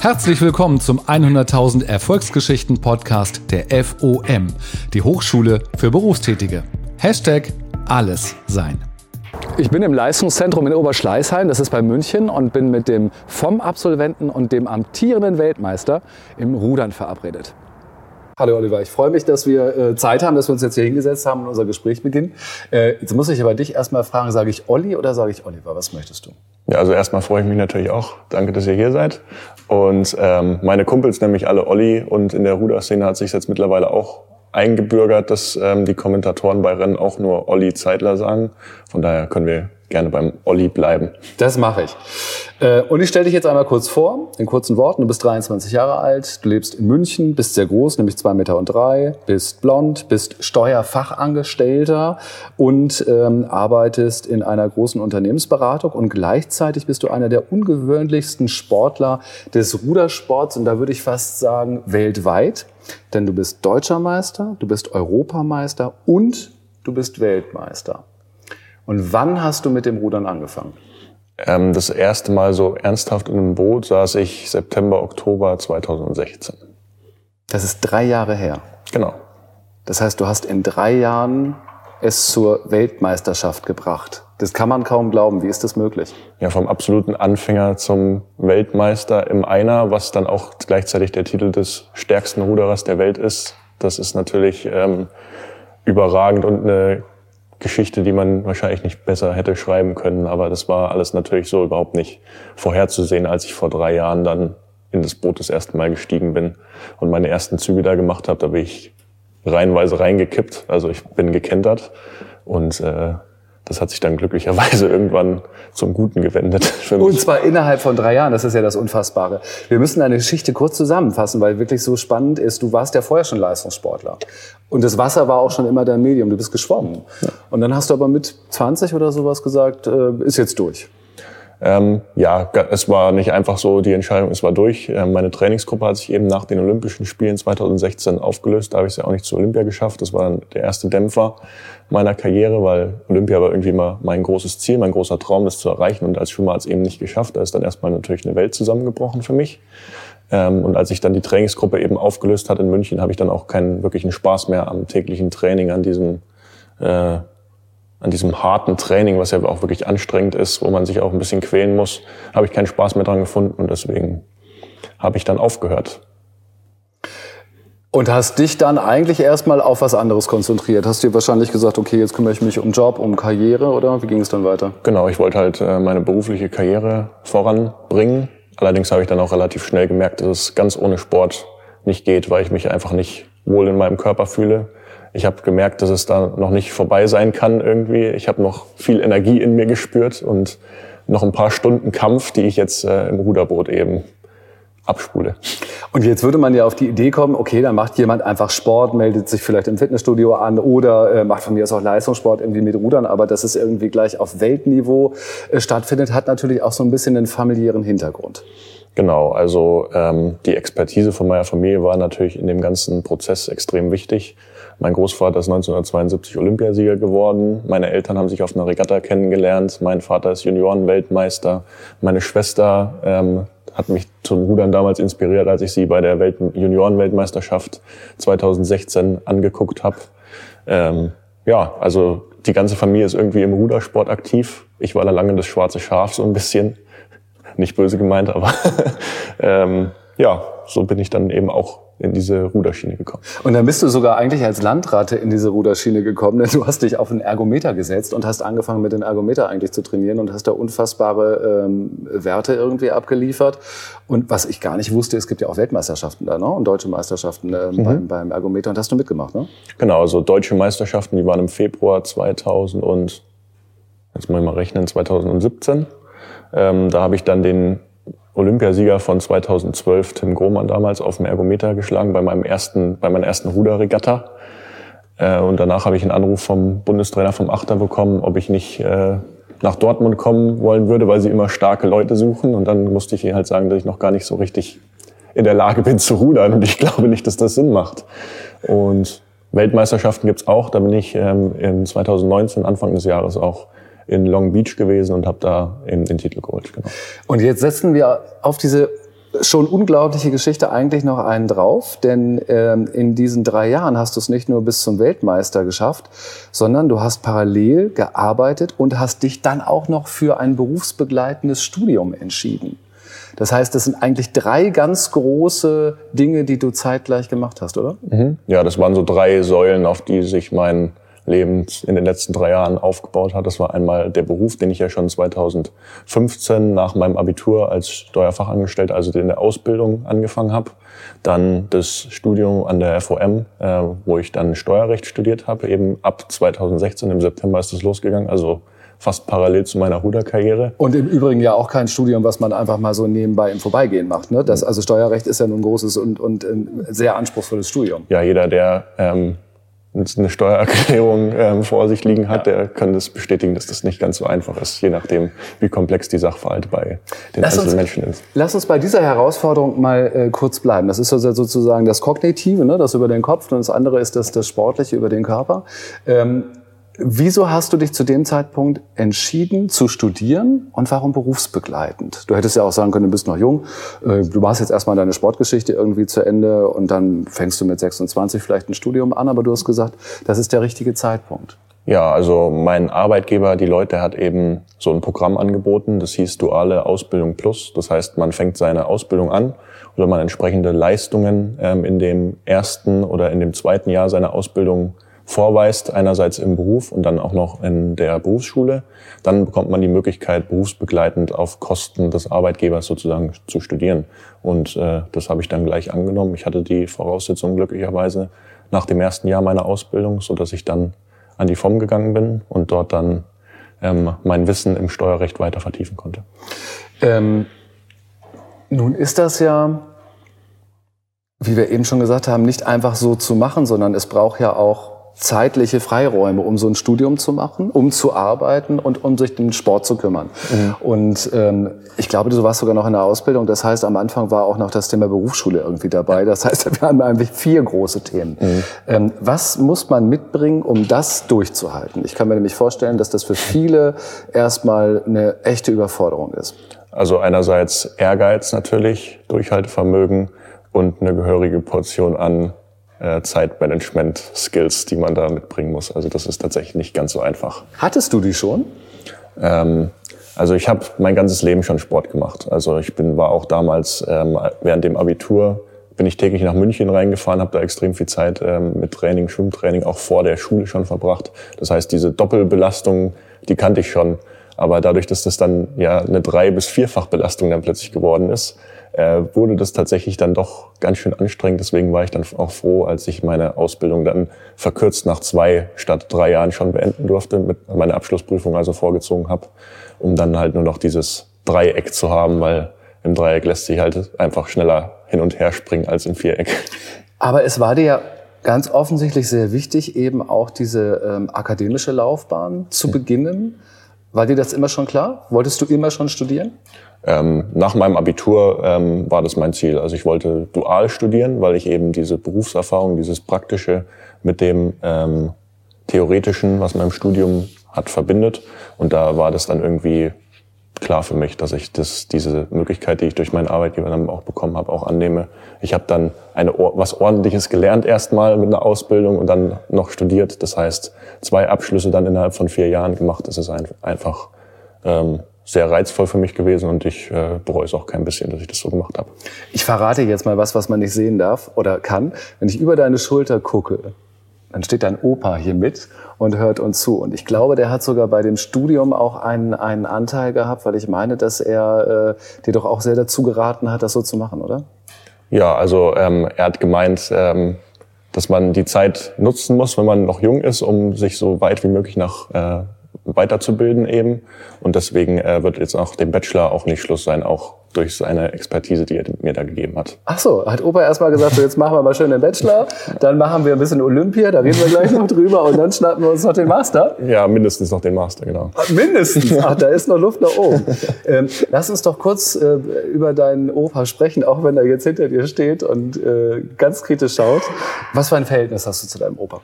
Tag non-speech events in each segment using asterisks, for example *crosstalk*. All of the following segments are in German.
Herzlich willkommen zum 100.000 Erfolgsgeschichten Podcast der FOM, die Hochschule für Berufstätige. Hashtag alles sein. Ich bin im Leistungszentrum in Oberschleißheim, das ist bei München, und bin mit dem FOM-Absolventen und dem amtierenden Weltmeister im Rudern verabredet. Hallo Oliver, ich freue mich, dass wir äh, Zeit haben, dass wir uns jetzt hier hingesetzt haben und unser Gespräch beginnen. Äh, jetzt muss ich aber dich erstmal fragen, sage ich Olli oder sage ich Oliver? Was möchtest du? Ja, also erstmal freue ich mich natürlich auch. Danke, dass ihr hier seid. Und ähm, meine Kumpels nämlich alle Olli und in der Ruderszene hat sich jetzt mittlerweile auch eingebürgert, dass ähm, die Kommentatoren bei Rennen auch nur Olli Zeitler sagen. Von daher können wir gerne beim Olli bleiben. Das mache ich. Äh, und ich stelle dich jetzt einmal kurz vor, in kurzen Worten. Du bist 23 Jahre alt, du lebst in München, bist sehr groß, nämlich zwei Meter und drei, bist blond, bist Steuerfachangestellter und ähm, arbeitest in einer großen Unternehmensberatung und gleichzeitig bist du einer der ungewöhnlichsten Sportler des Rudersports und da würde ich fast sagen weltweit, denn du bist Deutscher Meister, du bist Europameister und du bist Weltmeister. Und wann hast du mit dem Rudern angefangen? Ähm, das erste Mal so ernsthaft in einem Boot saß ich September, Oktober 2016. Das ist drei Jahre her. Genau. Das heißt, du hast in drei Jahren es zur Weltmeisterschaft gebracht. Das kann man kaum glauben. Wie ist das möglich? Ja, vom absoluten Anfänger zum Weltmeister im Einer, was dann auch gleichzeitig der Titel des stärksten Ruderers der Welt ist. Das ist natürlich ähm, überragend und eine Geschichte, die man wahrscheinlich nicht besser hätte schreiben können. Aber das war alles natürlich so überhaupt nicht vorherzusehen, als ich vor drei Jahren dann in das Boot das erste Mal gestiegen bin und meine ersten Züge da gemacht habe. Da bin ich reihenweise reingekippt. Also ich bin gekentert und äh, das hat sich dann glücklicherweise irgendwann zum Guten gewendet. *laughs* Und zwar innerhalb von drei Jahren, das ist ja das Unfassbare. Wir müssen deine Geschichte kurz zusammenfassen, weil wirklich so spannend ist. Du warst ja vorher schon Leistungssportler. Und das Wasser war auch schon immer dein Medium, du bist geschwommen. Ja. Und dann hast du aber mit 20 oder sowas gesagt, äh, ist jetzt durch. Ähm, ja, es war nicht einfach so die Entscheidung, es war durch. Ähm, meine Trainingsgruppe hat sich eben nach den Olympischen Spielen 2016 aufgelöst. Da habe ich es ja auch nicht zu Olympia geschafft. Das war dann der erste Dämpfer meiner Karriere, weil Olympia war irgendwie immer mein großes Ziel, mein großer Traum, das zu erreichen. Und als Schwimmer hat es eben nicht geschafft. Da ist dann erstmal natürlich eine Welt zusammengebrochen für mich. Ähm, und als sich dann die Trainingsgruppe eben aufgelöst hat in München, habe ich dann auch keinen wirklichen Spaß mehr am täglichen Training, an diesem äh, an diesem harten Training, was ja auch wirklich anstrengend ist, wo man sich auch ein bisschen quälen muss, habe ich keinen Spaß mehr dran gefunden und deswegen habe ich dann aufgehört. Und hast dich dann eigentlich erstmal auf was anderes konzentriert? Hast du dir wahrscheinlich gesagt, okay, jetzt kümmere ich mich um Job, um Karriere oder wie ging es dann weiter? Genau, ich wollte halt äh, meine berufliche Karriere voranbringen. Allerdings habe ich dann auch relativ schnell gemerkt, dass es ganz ohne Sport nicht geht, weil ich mich einfach nicht wohl in meinem Körper fühle ich habe gemerkt, dass es da noch nicht vorbei sein kann irgendwie. Ich habe noch viel Energie in mir gespürt und noch ein paar Stunden Kampf, die ich jetzt äh, im Ruderboot eben abspule. Und jetzt würde man ja auf die Idee kommen, okay, dann macht jemand einfach Sport, meldet sich vielleicht im Fitnessstudio an oder äh, macht von mir aus auch Leistungssport irgendwie mit Rudern, aber dass es irgendwie gleich auf Weltniveau äh, stattfindet, hat natürlich auch so ein bisschen einen familiären Hintergrund. Genau, also ähm, die Expertise von meiner Familie war natürlich in dem ganzen Prozess extrem wichtig. Mein Großvater ist 1972 Olympiasieger geworden. Meine Eltern haben sich auf einer Regatta kennengelernt. Mein Vater ist Juniorenweltmeister. Meine Schwester ähm, hat mich zum Rudern damals inspiriert, als ich sie bei der Welt Juniorenweltmeisterschaft 2016 angeguckt habe. Ähm, ja, also die ganze Familie ist irgendwie im Rudersport aktiv. Ich war da lange das schwarze Schaf so ein bisschen. Nicht böse gemeint, aber *laughs* ähm, ja, so bin ich dann eben auch in diese Ruderschiene gekommen. Und dann bist du sogar eigentlich als Landratte in diese Ruderschiene gekommen, denn du hast dich auf einen Ergometer gesetzt und hast angefangen mit dem Ergometer eigentlich zu trainieren und hast da unfassbare ähm, Werte irgendwie abgeliefert. Und was ich gar nicht wusste, es gibt ja auch Weltmeisterschaften da, ne? Und deutsche Meisterschaften äh, mhm. beim, beim Ergometer. Und hast du mitgemacht, ne? Genau, also deutsche Meisterschaften, die waren im Februar 2000 und, jetzt muss ich mal rechnen, 2017. Ähm, da habe ich dann den Olympiasieger von 2012, Tim Grohmann damals, auf dem Ergometer geschlagen bei meinem ersten, bei meiner ersten Ruderregatta. Äh, und danach habe ich einen Anruf vom Bundestrainer vom Achter bekommen, ob ich nicht äh, nach Dortmund kommen wollen würde, weil sie immer starke Leute suchen. Und dann musste ich ihr halt sagen, dass ich noch gar nicht so richtig in der Lage bin zu rudern. Und ich glaube nicht, dass das Sinn macht. Und Weltmeisterschaften gibt's auch. Da bin ich ähm, in 2019, Anfang des Jahres auch in Long Beach gewesen und habe da eben den Titel geholt. Genau. Und jetzt setzen wir auf diese schon unglaubliche Geschichte eigentlich noch einen drauf, denn ähm, in diesen drei Jahren hast du es nicht nur bis zum Weltmeister geschafft, sondern du hast parallel gearbeitet und hast dich dann auch noch für ein berufsbegleitendes Studium entschieden. Das heißt, das sind eigentlich drei ganz große Dinge, die du zeitgleich gemacht hast, oder? Mhm. Ja, das waren so drei Säulen, auf die sich mein Leben in den letzten drei Jahren aufgebaut hat. Das war einmal der Beruf, den ich ja schon 2015 nach meinem Abitur als Steuerfachangestellter, also in der Ausbildung angefangen habe. Dann das Studium an der FOM, äh, wo ich dann Steuerrecht studiert habe. Eben ab 2016, im September ist das losgegangen. Also fast parallel zu meiner Ruderkarriere. Und im Übrigen ja auch kein Studium, was man einfach mal so nebenbei im Vorbeigehen macht. Ne? Das, also Steuerrecht ist ja nun ein großes und, und ein sehr anspruchsvolles Studium. Ja, jeder, der ähm, eine Steuererklärung ähm, vor sich liegen hat, ja. der kann das bestätigen, dass das nicht ganz so einfach ist, je nachdem, wie komplex die Sachverhalte bei den lass einzelnen uns, Menschen ist. Lass uns bei dieser Herausforderung mal äh, kurz bleiben. Das ist also sozusagen das Kognitive, ne, das über den Kopf, und das andere ist das, das Sportliche über den Körper. Ähm, Wieso hast du dich zu dem Zeitpunkt entschieden zu studieren und warum berufsbegleitend? Du hättest ja auch sagen können, du bist noch jung, äh, du machst jetzt erstmal deine Sportgeschichte irgendwie zu Ende und dann fängst du mit 26 vielleicht ein Studium an, aber du hast gesagt, das ist der richtige Zeitpunkt. Ja, also mein Arbeitgeber, die Leute, hat eben so ein Programm angeboten, das hieß Duale Ausbildung Plus. Das heißt, man fängt seine Ausbildung an oder man entsprechende Leistungen ähm, in dem ersten oder in dem zweiten Jahr seiner Ausbildung vorweist, einerseits im Beruf und dann auch noch in der Berufsschule, dann bekommt man die Möglichkeit, berufsbegleitend auf Kosten des Arbeitgebers sozusagen zu studieren. Und äh, das habe ich dann gleich angenommen. Ich hatte die Voraussetzungen glücklicherweise nach dem ersten Jahr meiner Ausbildung, so ich dann an die FOM gegangen bin und dort dann ähm, mein Wissen im Steuerrecht weiter vertiefen konnte. Ähm, nun ist das ja wie wir eben schon gesagt haben, nicht einfach so zu machen, sondern es braucht ja auch zeitliche Freiräume, um so ein Studium zu machen, um zu arbeiten und um sich den Sport zu kümmern. Mhm. Und ähm, ich glaube, du warst sogar noch in der Ausbildung. Das heißt, am Anfang war auch noch das Thema Berufsschule irgendwie dabei. Das heißt, *laughs* wir haben eigentlich vier große Themen. Mhm. Ähm, was muss man mitbringen, um das durchzuhalten? Ich kann mir nämlich vorstellen, dass das für viele erstmal eine echte Überforderung ist. Also einerseits Ehrgeiz natürlich, Durchhaltevermögen und eine gehörige Portion an Zeitmanagement-Skills, die man da mitbringen muss. Also das ist tatsächlich nicht ganz so einfach. Hattest du die schon? Ähm, also ich habe mein ganzes Leben schon Sport gemacht. Also ich bin war auch damals ähm, während dem Abitur bin ich täglich nach München reingefahren, habe da extrem viel Zeit ähm, mit Training, Schwimmtraining auch vor der Schule schon verbracht. Das heißt, diese Doppelbelastung, die kannte ich schon. Aber dadurch, dass das dann ja eine drei bis vierfach Belastung dann plötzlich geworden ist, äh, wurde das tatsächlich dann doch ganz schön anstrengend. Deswegen war ich dann auch froh, als ich meine Ausbildung dann verkürzt nach zwei statt drei Jahren schon beenden durfte, mit meine Abschlussprüfung also vorgezogen habe, um dann halt nur noch dieses Dreieck zu haben, weil im Dreieck lässt sich halt einfach schneller hin und her springen als im Viereck. Aber es war dir ja ganz offensichtlich sehr wichtig, eben auch diese ähm, akademische Laufbahn zu beginnen. War dir das immer schon klar? Wolltest du immer schon studieren? Ähm, nach meinem Abitur ähm, war das mein Ziel. Also ich wollte dual studieren, weil ich eben diese Berufserfahrung, dieses Praktische mit dem ähm, Theoretischen, was man im Studium hat, verbindet. Und da war das dann irgendwie klar für mich, dass ich das, diese Möglichkeit, die ich durch meinen Arbeitgeber dann auch bekommen habe, auch annehme. Ich habe dann eine, was Ordentliches gelernt erstmal mit einer Ausbildung und dann noch studiert. Das heißt, zwei Abschlüsse dann innerhalb von vier Jahren gemacht. Das ist einfach ähm, sehr reizvoll für mich gewesen und ich äh, bereue es auch kein bisschen, dass ich das so gemacht habe. Ich verrate jetzt mal was, was man nicht sehen darf oder kann. Wenn ich über deine Schulter gucke, dann steht dein Opa hier mit und hört uns zu. Und ich glaube, der hat sogar bei dem Studium auch einen, einen Anteil gehabt, weil ich meine, dass er äh, dir doch auch sehr dazu geraten hat, das so zu machen, oder? Ja, also ähm, er hat gemeint, ähm, dass man die Zeit nutzen muss, wenn man noch jung ist, um sich so weit wie möglich nach äh, weiterzubilden eben. Und deswegen äh, wird jetzt auch dem Bachelor auch nicht Schluss sein, auch durch seine Expertise, die er mir da gegeben hat. Ach so, hat Opa erstmal gesagt, so jetzt machen wir mal schön den Bachelor, dann machen wir ein bisschen Olympia, da reden wir gleich noch drüber und dann schnappen wir uns noch den Master. Ja, mindestens noch den Master, genau. Ach, mindestens? Ach, da ist noch Luft nach oben. Ähm, lass uns doch kurz äh, über deinen Opa sprechen, auch wenn er jetzt hinter dir steht und äh, ganz kritisch schaut. Was für ein Verhältnis hast du zu deinem Opa?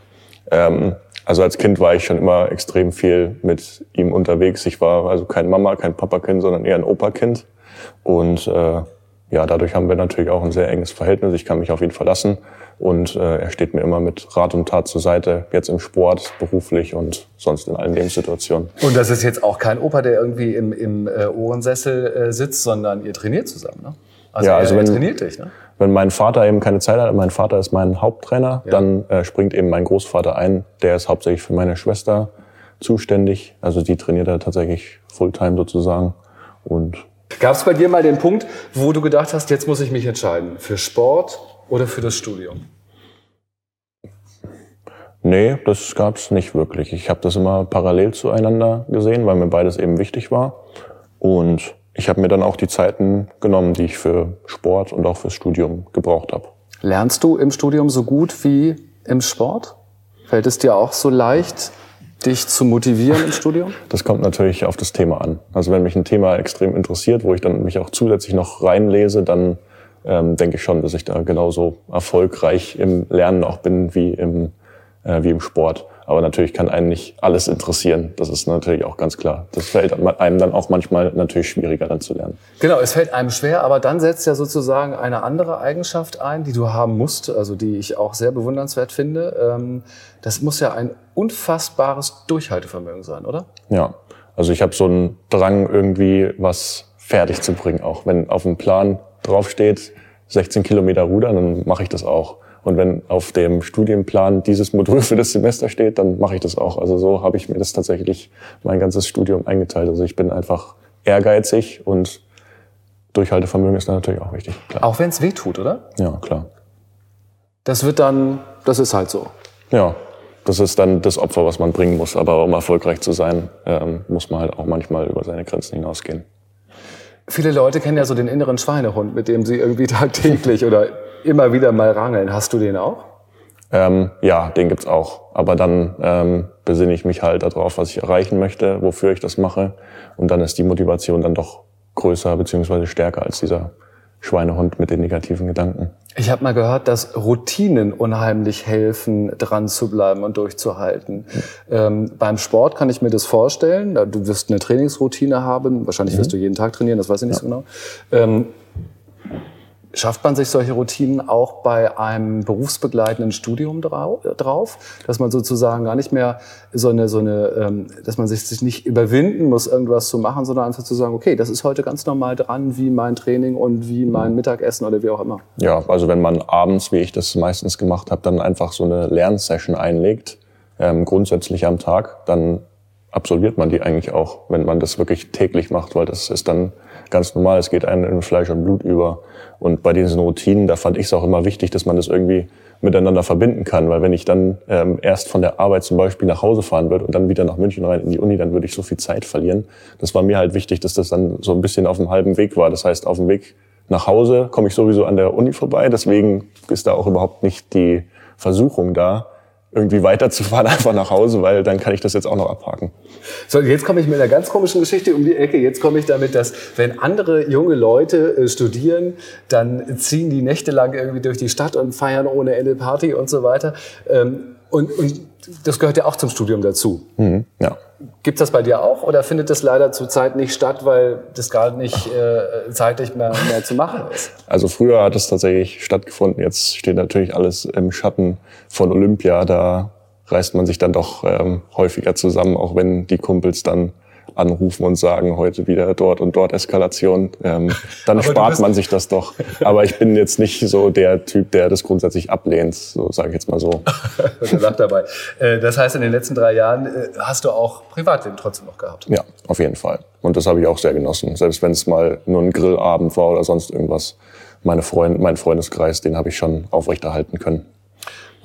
Ähm, also als Kind war ich schon immer extrem viel mit ihm unterwegs. Ich war also kein Mama, kein Papa-Kind, sondern eher ein Opa-Kind. Und äh, ja, dadurch haben wir natürlich auch ein sehr enges Verhältnis. Ich kann mich auf ihn verlassen und äh, er steht mir immer mit Rat und Tat zur Seite, jetzt im Sport, beruflich und sonst in allen Lebenssituationen. Und das ist jetzt auch kein Opa, der irgendwie im, im äh, Ohrensessel äh, sitzt, sondern ihr trainiert zusammen, ne? Also, ja, also er, wenn, trainiert dich, ne? Wenn mein Vater eben keine Zeit hat, mein Vater ist mein Haupttrainer, ja. dann äh, springt eben mein Großvater ein. Der ist hauptsächlich für meine Schwester zuständig. Also die trainiert er tatsächlich Fulltime sozusagen. Und Gab es bei dir mal den Punkt, wo du gedacht hast, jetzt muss ich mich entscheiden, für Sport oder für das Studium? Nee, das gab es nicht wirklich. Ich habe das immer parallel zueinander gesehen, weil mir beides eben wichtig war. Und ich habe mir dann auch die Zeiten genommen, die ich für Sport und auch fürs Studium gebraucht habe. Lernst du im Studium so gut wie im Sport? Fällt es dir auch so leicht, dich zu motivieren im Studium? *laughs* Das kommt natürlich auf das Thema an. Also wenn mich ein Thema extrem interessiert, wo ich dann mich auch zusätzlich noch reinlese, dann ähm, denke ich schon, dass ich da genauso erfolgreich im Lernen auch bin wie im, äh, wie im Sport. Aber natürlich kann einen nicht alles interessieren. Das ist natürlich auch ganz klar. Das fällt einem dann auch manchmal natürlich schwieriger dann zu lernen. Genau, es fällt einem schwer, aber dann setzt ja sozusagen eine andere Eigenschaft ein, die du haben musst, also die ich auch sehr bewundernswert finde. Ähm, das muss ja ein unfassbares Durchhaltevermögen sein, oder? Ja, also ich habe so einen Drang irgendwie was fertig zu bringen, auch wenn auf dem Plan draufsteht 16 Kilometer rudern, dann mache ich das auch. Und wenn auf dem Studienplan dieses Modul *laughs* für das Semester steht, dann mache ich das auch. Also so habe ich mir das tatsächlich mein ganzes Studium eingeteilt. Also ich bin einfach ehrgeizig und Durchhaltevermögen ist natürlich auch wichtig. Klar. Auch wenn es weh tut, oder? Ja, klar. Das wird dann, das ist halt so. Ja, das ist dann das Opfer, was man bringen muss. Aber um erfolgreich zu sein, ähm, muss man halt auch manchmal über seine Grenzen hinausgehen. Viele Leute kennen ja so den inneren Schweinehund, mit dem sie irgendwie *laughs* tagtäglich oder immer wieder mal rangeln. Hast du den auch? Ähm, ja, den gibt's auch. Aber dann ähm, besinne ich mich halt darauf, was ich erreichen möchte, wofür ich das mache. Und dann ist die Motivation dann doch größer beziehungsweise stärker als dieser Schweinehund mit den negativen Gedanken. Ich habe mal gehört, dass Routinen unheimlich helfen, dran zu bleiben und durchzuhalten. Mhm. Ähm, beim Sport kann ich mir das vorstellen. Du wirst eine Trainingsroutine haben. Wahrscheinlich wirst mhm. du jeden Tag trainieren, das weiß ich nicht ja. so genau. Ähm, Schafft man sich solche Routinen auch bei einem berufsbegleitenden Studium drauf, dass man sozusagen gar nicht mehr so eine, so eine, ähm, dass man sich nicht überwinden muss, irgendwas zu machen, sondern einfach zu sagen, okay, das ist heute ganz normal dran, wie mein Training und wie mein Mittagessen oder wie auch immer. Ja, also wenn man abends, wie ich das meistens gemacht habe, dann einfach so eine Lernsession einlegt, ähm, grundsätzlich am Tag, dann absolviert man die eigentlich auch, wenn man das wirklich täglich macht, weil das ist dann ganz normal. Es geht einem in Fleisch und Blut über. Und bei diesen Routinen, da fand ich es auch immer wichtig, dass man das irgendwie miteinander verbinden kann. Weil wenn ich dann ähm, erst von der Arbeit zum Beispiel nach Hause fahren würde und dann wieder nach München rein in die Uni, dann würde ich so viel Zeit verlieren. Das war mir halt wichtig, dass das dann so ein bisschen auf dem halben Weg war. Das heißt, auf dem Weg nach Hause komme ich sowieso an der Uni vorbei. Deswegen ist da auch überhaupt nicht die Versuchung da, irgendwie weiterzufahren, *laughs* einfach nach Hause, weil dann kann ich das jetzt auch noch abhaken. So, jetzt komme ich mit einer ganz komischen Geschichte um die Ecke. Jetzt komme ich damit, dass wenn andere junge Leute äh, studieren, dann ziehen die nächtelang irgendwie durch die Stadt und feiern ohne Ende Party und so weiter. Ähm, und, und das gehört ja auch zum Studium dazu. Mhm, ja. Gibt das bei dir auch oder findet das leider zurzeit nicht statt, weil das gar nicht äh, zeitlich mehr, mehr zu machen ist? Also früher hat es tatsächlich stattgefunden. Jetzt steht natürlich alles im Schatten von Olympia. Da reißt man sich dann doch ähm, häufiger zusammen, auch wenn die Kumpels dann anrufen und sagen, heute wieder dort und dort Eskalation, ähm, *laughs* dann spart man sich das doch. Aber ich bin jetzt nicht so der Typ, der das grundsätzlich ablehnt, so sage ich jetzt mal so. *laughs* dabei. Äh, das heißt, in den letzten drei Jahren äh, hast du auch Privatleben trotzdem noch gehabt? Ja, auf jeden Fall. Und das habe ich auch sehr genossen. Selbst wenn es mal nur ein Grillabend war oder sonst irgendwas. Meine Freund, mein Freundeskreis, den habe ich schon aufrechterhalten können.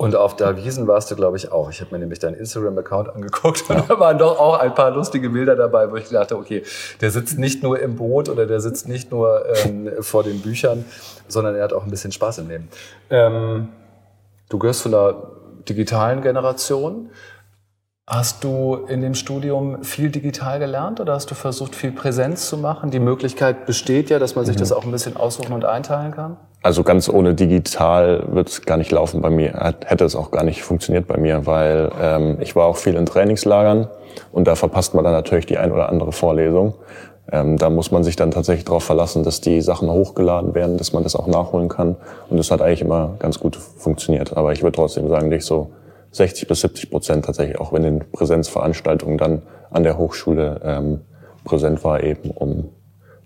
Und auf der Wiesen warst du, glaube ich, auch. Ich habe mir nämlich deinen Instagram-Account angeguckt und da waren doch auch ein paar lustige Bilder dabei, wo ich dachte, okay, der sitzt nicht nur im Boot oder der sitzt nicht nur ähm, vor den Büchern, sondern er hat auch ein bisschen Spaß im Leben. Ähm, du gehörst zu einer digitalen Generation. Hast du in dem Studium viel digital gelernt oder hast du versucht, viel Präsenz zu machen? Die Möglichkeit besteht ja, dass man sich mhm. das auch ein bisschen aussuchen und einteilen kann. Also ganz ohne digital wird es gar nicht laufen bei mir. Hätte es auch gar nicht funktioniert bei mir, weil ähm, ich war auch viel in Trainingslagern und da verpasst man dann natürlich die ein oder andere Vorlesung. ähm, da muss man sich dann tatsächlich darauf verlassen, dass die Sachen hochgeladen werden, dass man das auch nachholen kann. Und das hat eigentlich immer ganz gut funktioniert. Aber ich würde trotzdem sagen, nicht so 60 bis 70 Prozent tatsächlich auch wenn in Präsenzveranstaltungen dann an der Hochschule ähm, präsent war, eben um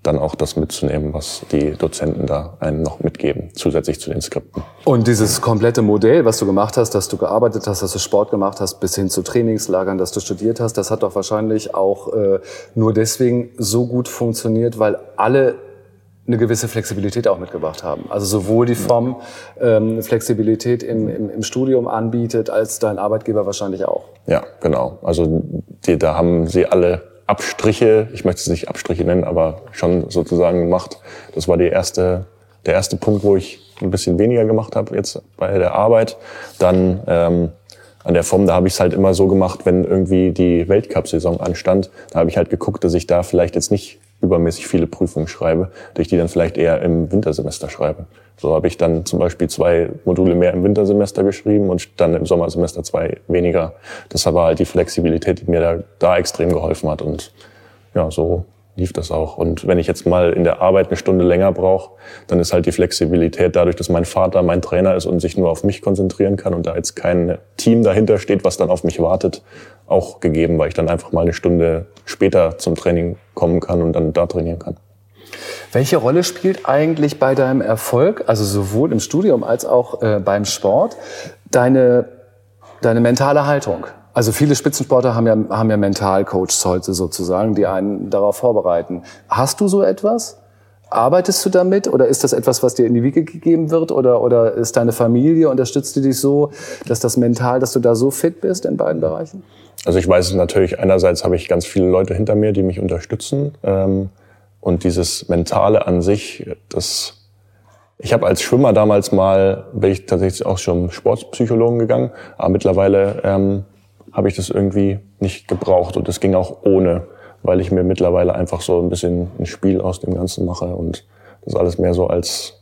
dann auch das mitzunehmen, was die Dozenten da einem noch mitgeben, zusätzlich zu den Skripten. Und dieses komplette Modell, was du gemacht hast, dass du gearbeitet hast, dass du Sport gemacht hast, bis hin zu Trainingslagern, dass du studiert hast, das hat doch wahrscheinlich auch äh, nur deswegen so gut funktioniert, weil alle eine gewisse Flexibilität auch mitgebracht haben. Also sowohl die Form ähm, Flexibilität im, im, im Studium anbietet, als dein Arbeitgeber wahrscheinlich auch. Ja, genau. Also die, da haben sie alle Abstriche, ich möchte es nicht Abstriche nennen, aber schon sozusagen gemacht. Das war die erste, der erste Punkt, wo ich ein bisschen weniger gemacht habe jetzt bei der Arbeit. Dann ähm, an der Form, da habe ich es halt immer so gemacht, wenn irgendwie die Weltcup-Saison anstand, da habe ich halt geguckt, dass ich da vielleicht jetzt nicht übermäßig viele Prüfungen schreibe, dass ich die dann vielleicht eher im Wintersemester schreibe. So habe ich dann zum Beispiel zwei Module mehr im Wintersemester geschrieben und dann im Sommersemester zwei weniger. Das war halt die Flexibilität, die mir da, da extrem geholfen hat. Und ja, so lief das auch. Und wenn ich jetzt mal in der Arbeit eine Stunde länger brauche, dann ist halt die Flexibilität dadurch, dass mein Vater mein Trainer ist und sich nur auf mich konzentrieren kann und da jetzt kein Team dahinter steht, was dann auf mich wartet, auch gegeben, weil ich dann einfach mal eine Stunde später zum Training kommen kann und dann da trainieren kann. Welche Rolle spielt eigentlich bei deinem Erfolg, also sowohl im Studium als auch äh, beim Sport, deine, deine mentale Haltung? Also viele Spitzensportler haben ja, haben ja Mentalcoaches heute sozusagen, die einen darauf vorbereiten. Hast du so etwas? Arbeitest du damit oder ist das etwas, was dir in die Wiege gegeben wird oder, oder ist deine Familie, unterstützt die dich so, dass das mental, dass du da so fit bist in beiden Bereichen? Also ich weiß es natürlich, einerseits habe ich ganz viele Leute hinter mir, die mich unterstützen ähm, und dieses Mentale an sich, das ich habe als Schwimmer damals mal, bin ich tatsächlich auch schon Sportpsychologen gegangen, aber mittlerweile ähm, habe ich das irgendwie nicht gebraucht und es ging auch ohne, weil ich mir mittlerweile einfach so ein bisschen ein Spiel aus dem Ganzen mache und das alles mehr so als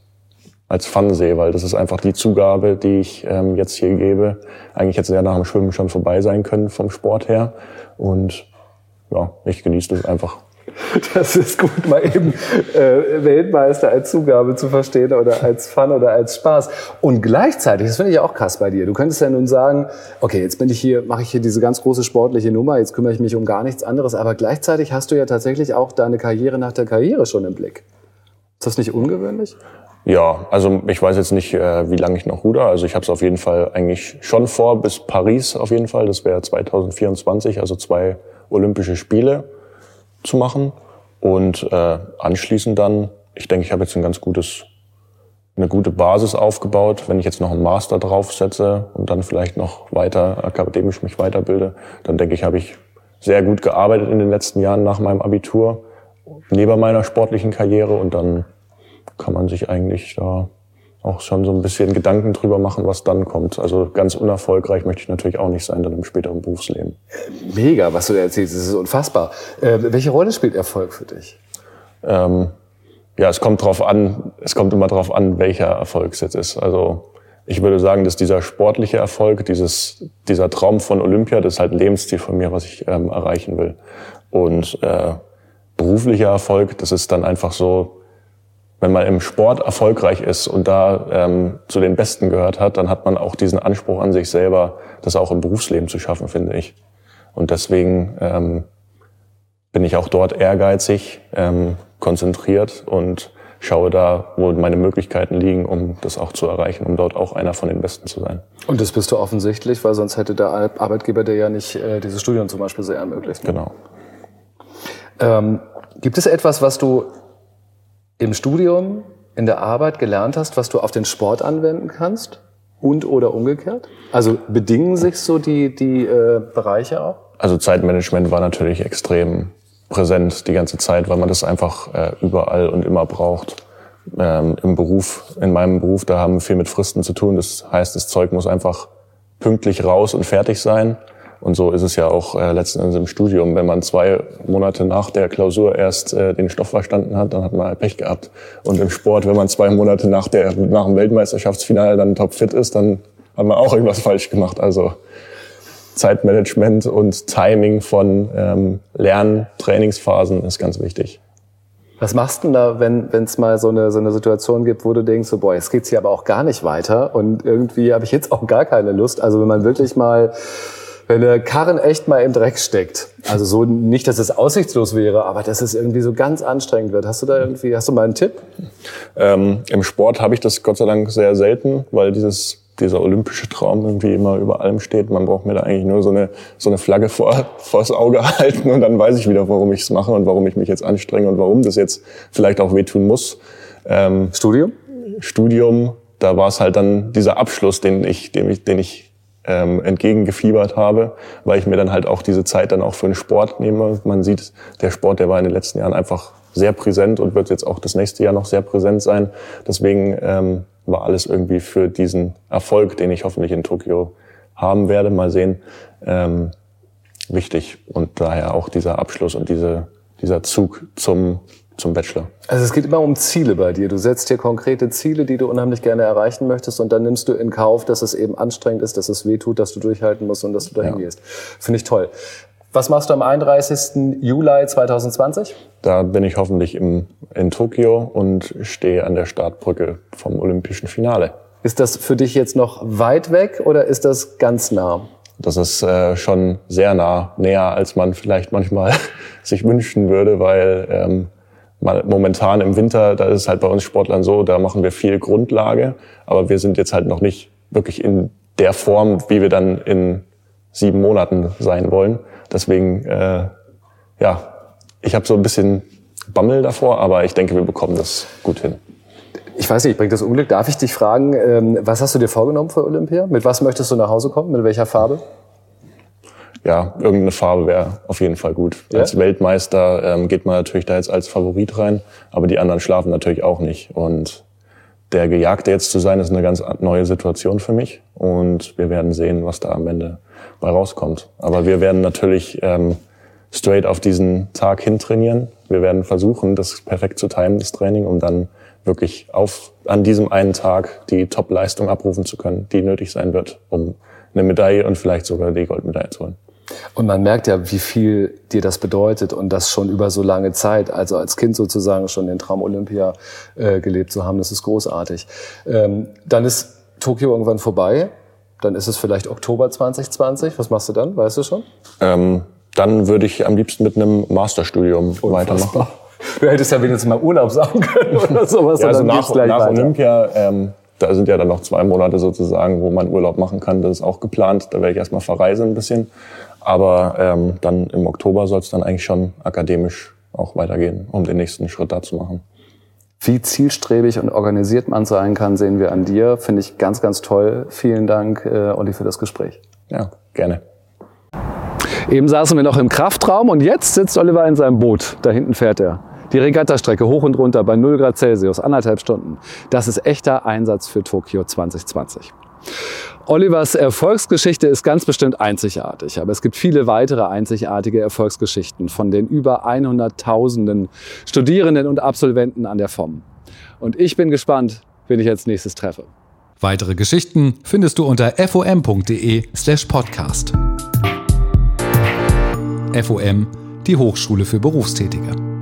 als Fun sehe, weil das ist einfach die Zugabe, die ich ähm, jetzt hier gebe. Eigentlich hätte es ja nach dem Schwimmen schon vorbei sein können vom Sport her und ja, ich genieße das einfach. *laughs* Das ist gut, mal eben äh, Weltmeister als Zugabe zu verstehen oder als Fun oder als Spaß. Und gleichzeitig, das finde ich auch krass bei dir. Du könntest ja nun sagen, okay, jetzt bin ich hier, mache ich hier diese ganz große sportliche Nummer, jetzt kümmere ich mich um gar nichts anderes. Aber gleichzeitig hast du ja tatsächlich auch deine Karriere nach der Karriere schon im Blick. Ist das nicht ungewöhnlich? Ja, also ich weiß jetzt nicht, äh, wie lange ich noch ruder. Also ich habe es auf jeden Fall eigentlich schon vor bis Paris auf jeden Fall. Das wäre 2024, also zwei Olympische Spiele zu machen. Und äh, anschließend dann, ich denke, ich habe jetzt ein ganz gutes, eine gute Basis aufgebaut. Wenn ich jetzt noch einen Master draufsetze und dann vielleicht noch weiter akademisch mich weiterbilde, dann denke ich, habe ich sehr gut gearbeitet in den letzten Jahren nach meinem Abitur, neben meiner sportlichen Karriere und dann kann man sich eigentlich da auch schon so ein bisschen Gedanken drüber machen, was dann kommt. Also ganz unerfolgreich möchte ich natürlich auch nicht sein dann im späteren Berufsleben. Mega, was du da erzählst, das ist unfassbar. Äh, welche Rolle spielt Erfolg für dich? Ähm, ja, es kommt drauf an, es kommt immer drauf an, welcher Erfolg es jetzt ist. Also ich würde sagen, dass dieser sportliche Erfolg, dieses, dieser Traum von Olympia, das ist halt ein Lebensziel von mir, was ich ähm, erreichen will. Und äh, beruflicher Erfolg, das ist dann einfach so, wenn man im Sport erfolgreich ist und da ähm, zu den Besten gehört hat, dann hat man auch diesen Anspruch an sich selber, das auch im Berufsleben zu schaffen, finde ich. Und deswegen ähm, bin ich auch dort ehrgeizig, ähm, konzentriert und schaue da, wo meine Möglichkeiten liegen, um das auch zu erreichen, um dort auch einer von den Besten zu sein. Und das bist du offensichtlich, weil sonst hätte der Arbeitgeber dir ja nicht äh, dieses Studium zum Beispiel sehr ermöglicht. Ne? Genau. Ähm, gibt es etwas, was du im Studium, in der Arbeit gelernt hast, was du auf den Sport anwenden kannst? Und oder umgekehrt? Also bedingen sich so die, die äh, Bereiche auch? Also Zeitmanagement war natürlich extrem präsent die ganze Zeit, weil man das einfach äh, überall und immer braucht. Ähm, Im Beruf, in meinem Beruf, da haben wir viel mit Fristen zu tun. Das heißt, das Zeug muss einfach pünktlich raus und fertig sein. Und so ist es ja auch äh, letzten Endes im Studium. Wenn man zwei Monate nach der Klausur erst äh, den Stoff verstanden hat, dann hat man halt Pech gehabt. Und im Sport, wenn man zwei Monate nach, der, nach dem Weltmeisterschaftsfinale dann topfit ist, dann hat man auch irgendwas falsch gemacht. Also Zeitmanagement und Timing von ähm, Lern-Trainingsphasen ist ganz wichtig. Was machst du denn da, wenn es mal so eine, so eine Situation gibt, wo du denkst, so, boah, jetzt geht's hier aber auch gar nicht weiter und irgendwie habe ich jetzt auch gar keine Lust. Also wenn man wirklich mal, wenn der Karren echt mal im Dreck steckt, also so nicht, dass es aussichtslos wäre, aber dass es irgendwie so ganz anstrengend wird. Hast du da irgendwie, hast du mal einen Tipp? Ähm, Im Sport habe ich das Gott sei Dank sehr selten, weil dieses dieser olympische Traum irgendwie immer über allem steht. Man braucht mir da eigentlich nur so eine, so eine Flagge vor, vors Auge *laughs* halten und dann weiß ich wieder, warum ich es mache und warum ich mich jetzt anstrenge und warum das jetzt vielleicht auch wehtun muss. Ähm, Studium? Studium, da war es halt dann dieser Abschluss, den ich, den ich, den ich ähm, entgegengefiebert habe, weil ich mir dann halt auch diese Zeit dann auch für den Sport nehme. Man sieht, der Sport, der war in den letzten Jahren einfach sehr präsent und wird jetzt auch das nächste Jahr noch sehr präsent sein. Deswegen ähm, war alles irgendwie für diesen Erfolg, den ich hoffentlich in Tokio haben werde, mal sehen, ähm, wichtig. Und daher auch dieser Abschluss und diese, dieser Zug zum, zum Bachelor. Also es geht immer um Ziele bei dir. Du setzt dir konkrete Ziele, die du unheimlich gerne erreichen möchtest und dann nimmst du in Kauf, dass es eben anstrengend ist, dass es weh tut, dass du durchhalten musst und dass du dahin ja. gehst. Finde ich toll. Was machst du am 31. Juli 2020? Da bin ich hoffentlich im, in Tokio und stehe an der Startbrücke vom olympischen Finale. Ist das für dich jetzt noch weit weg oder ist das ganz nah? Das ist äh, schon sehr nah, näher als man vielleicht manchmal *laughs* sich wünschen würde, weil ähm, momentan im Winter, da ist es halt bei uns Sportlern so, da machen wir viel Grundlage, aber wir sind jetzt halt noch nicht wirklich in der Form, wie wir dann in sieben Monaten sein wollen. Deswegen, äh, ja, ich habe so ein bisschen Bammel davor, aber ich denke, wir bekommen das gut hin. Ich weiß nicht, bringt das Unglück. Darf ich dich fragen, ähm, was hast du dir vorgenommen für Olympia? Mit was möchtest du nach Hause kommen? Mit welcher Farbe? Ja, irgendeine Farbe wäre auf jeden Fall gut. Ja? Als Weltmeister ähm, geht man natürlich da jetzt als Favorit rein, aber die anderen schlafen natürlich auch nicht. Und der Gejagte jetzt zu sein, ist eine ganz neue Situation für mich. Und wir werden sehen, was da am Ende bei rauskommt. Aber wir werden natürlich ähm, straight auf diesen Tag hin trainieren. Wir werden versuchen, das perfekt zu timen, das Training, um dann wirklich auf, an diesem einen Tag die Top-Leistung abrufen zu können, die nötig sein wird, um eine Medaille und vielleicht sogar die Goldmedaille zu holen. Und man merkt ja, wie viel dir das bedeutet und das schon über so lange Zeit, also als Kind sozusagen schon den Traum Olympia äh, gelebt zu haben, das ist großartig. Ähm, dann ist Tokio irgendwann vorbei. Dann ist es vielleicht Oktober 2020. Was machst du dann? Weißt du schon? Ähm, dann würde ich am liebsten mit einem Masterstudium Unfassbar. weitermachen. Du hättest ja wenigstens mal Urlaub sagen können oder sowas. ja, also nach, nach Olympia, ähm, da sind ja dann noch zwei Monate sozusagen, wo man Urlaub machen kann. Das ist auch geplant. Da werde ich erstmal verreisen ein bisschen. Aber ähm, dann im Oktober soll es dann eigentlich schon akademisch auch weitergehen, um den nächsten Schritt da zu machen. Wie zielstrebig und organisiert man sein kann, sehen wir an dir. Finde ich ganz, ganz toll. Vielen Dank, äh, Olli, für das Gespräch. Ja, gerne. Eben saßen wir noch im Kraftraum und jetzt sitzt Oliver in seinem Boot. Da hinten fährt er. Die Regattastrecke hoch und runter bei 0 Grad Celsius, anderthalb Stunden. Das ist echter Einsatz für Tokio 2020. Olivers Erfolgsgeschichte ist ganz bestimmt einzigartig, aber es gibt viele weitere einzigartige Erfolgsgeschichten von den über 100.000 Studierenden und Absolventen an der FOM. Und ich bin gespannt, wen ich als nächstes treffe. Weitere Geschichten findest du unter fom.de/slash podcast. FOM, die Hochschule für Berufstätige.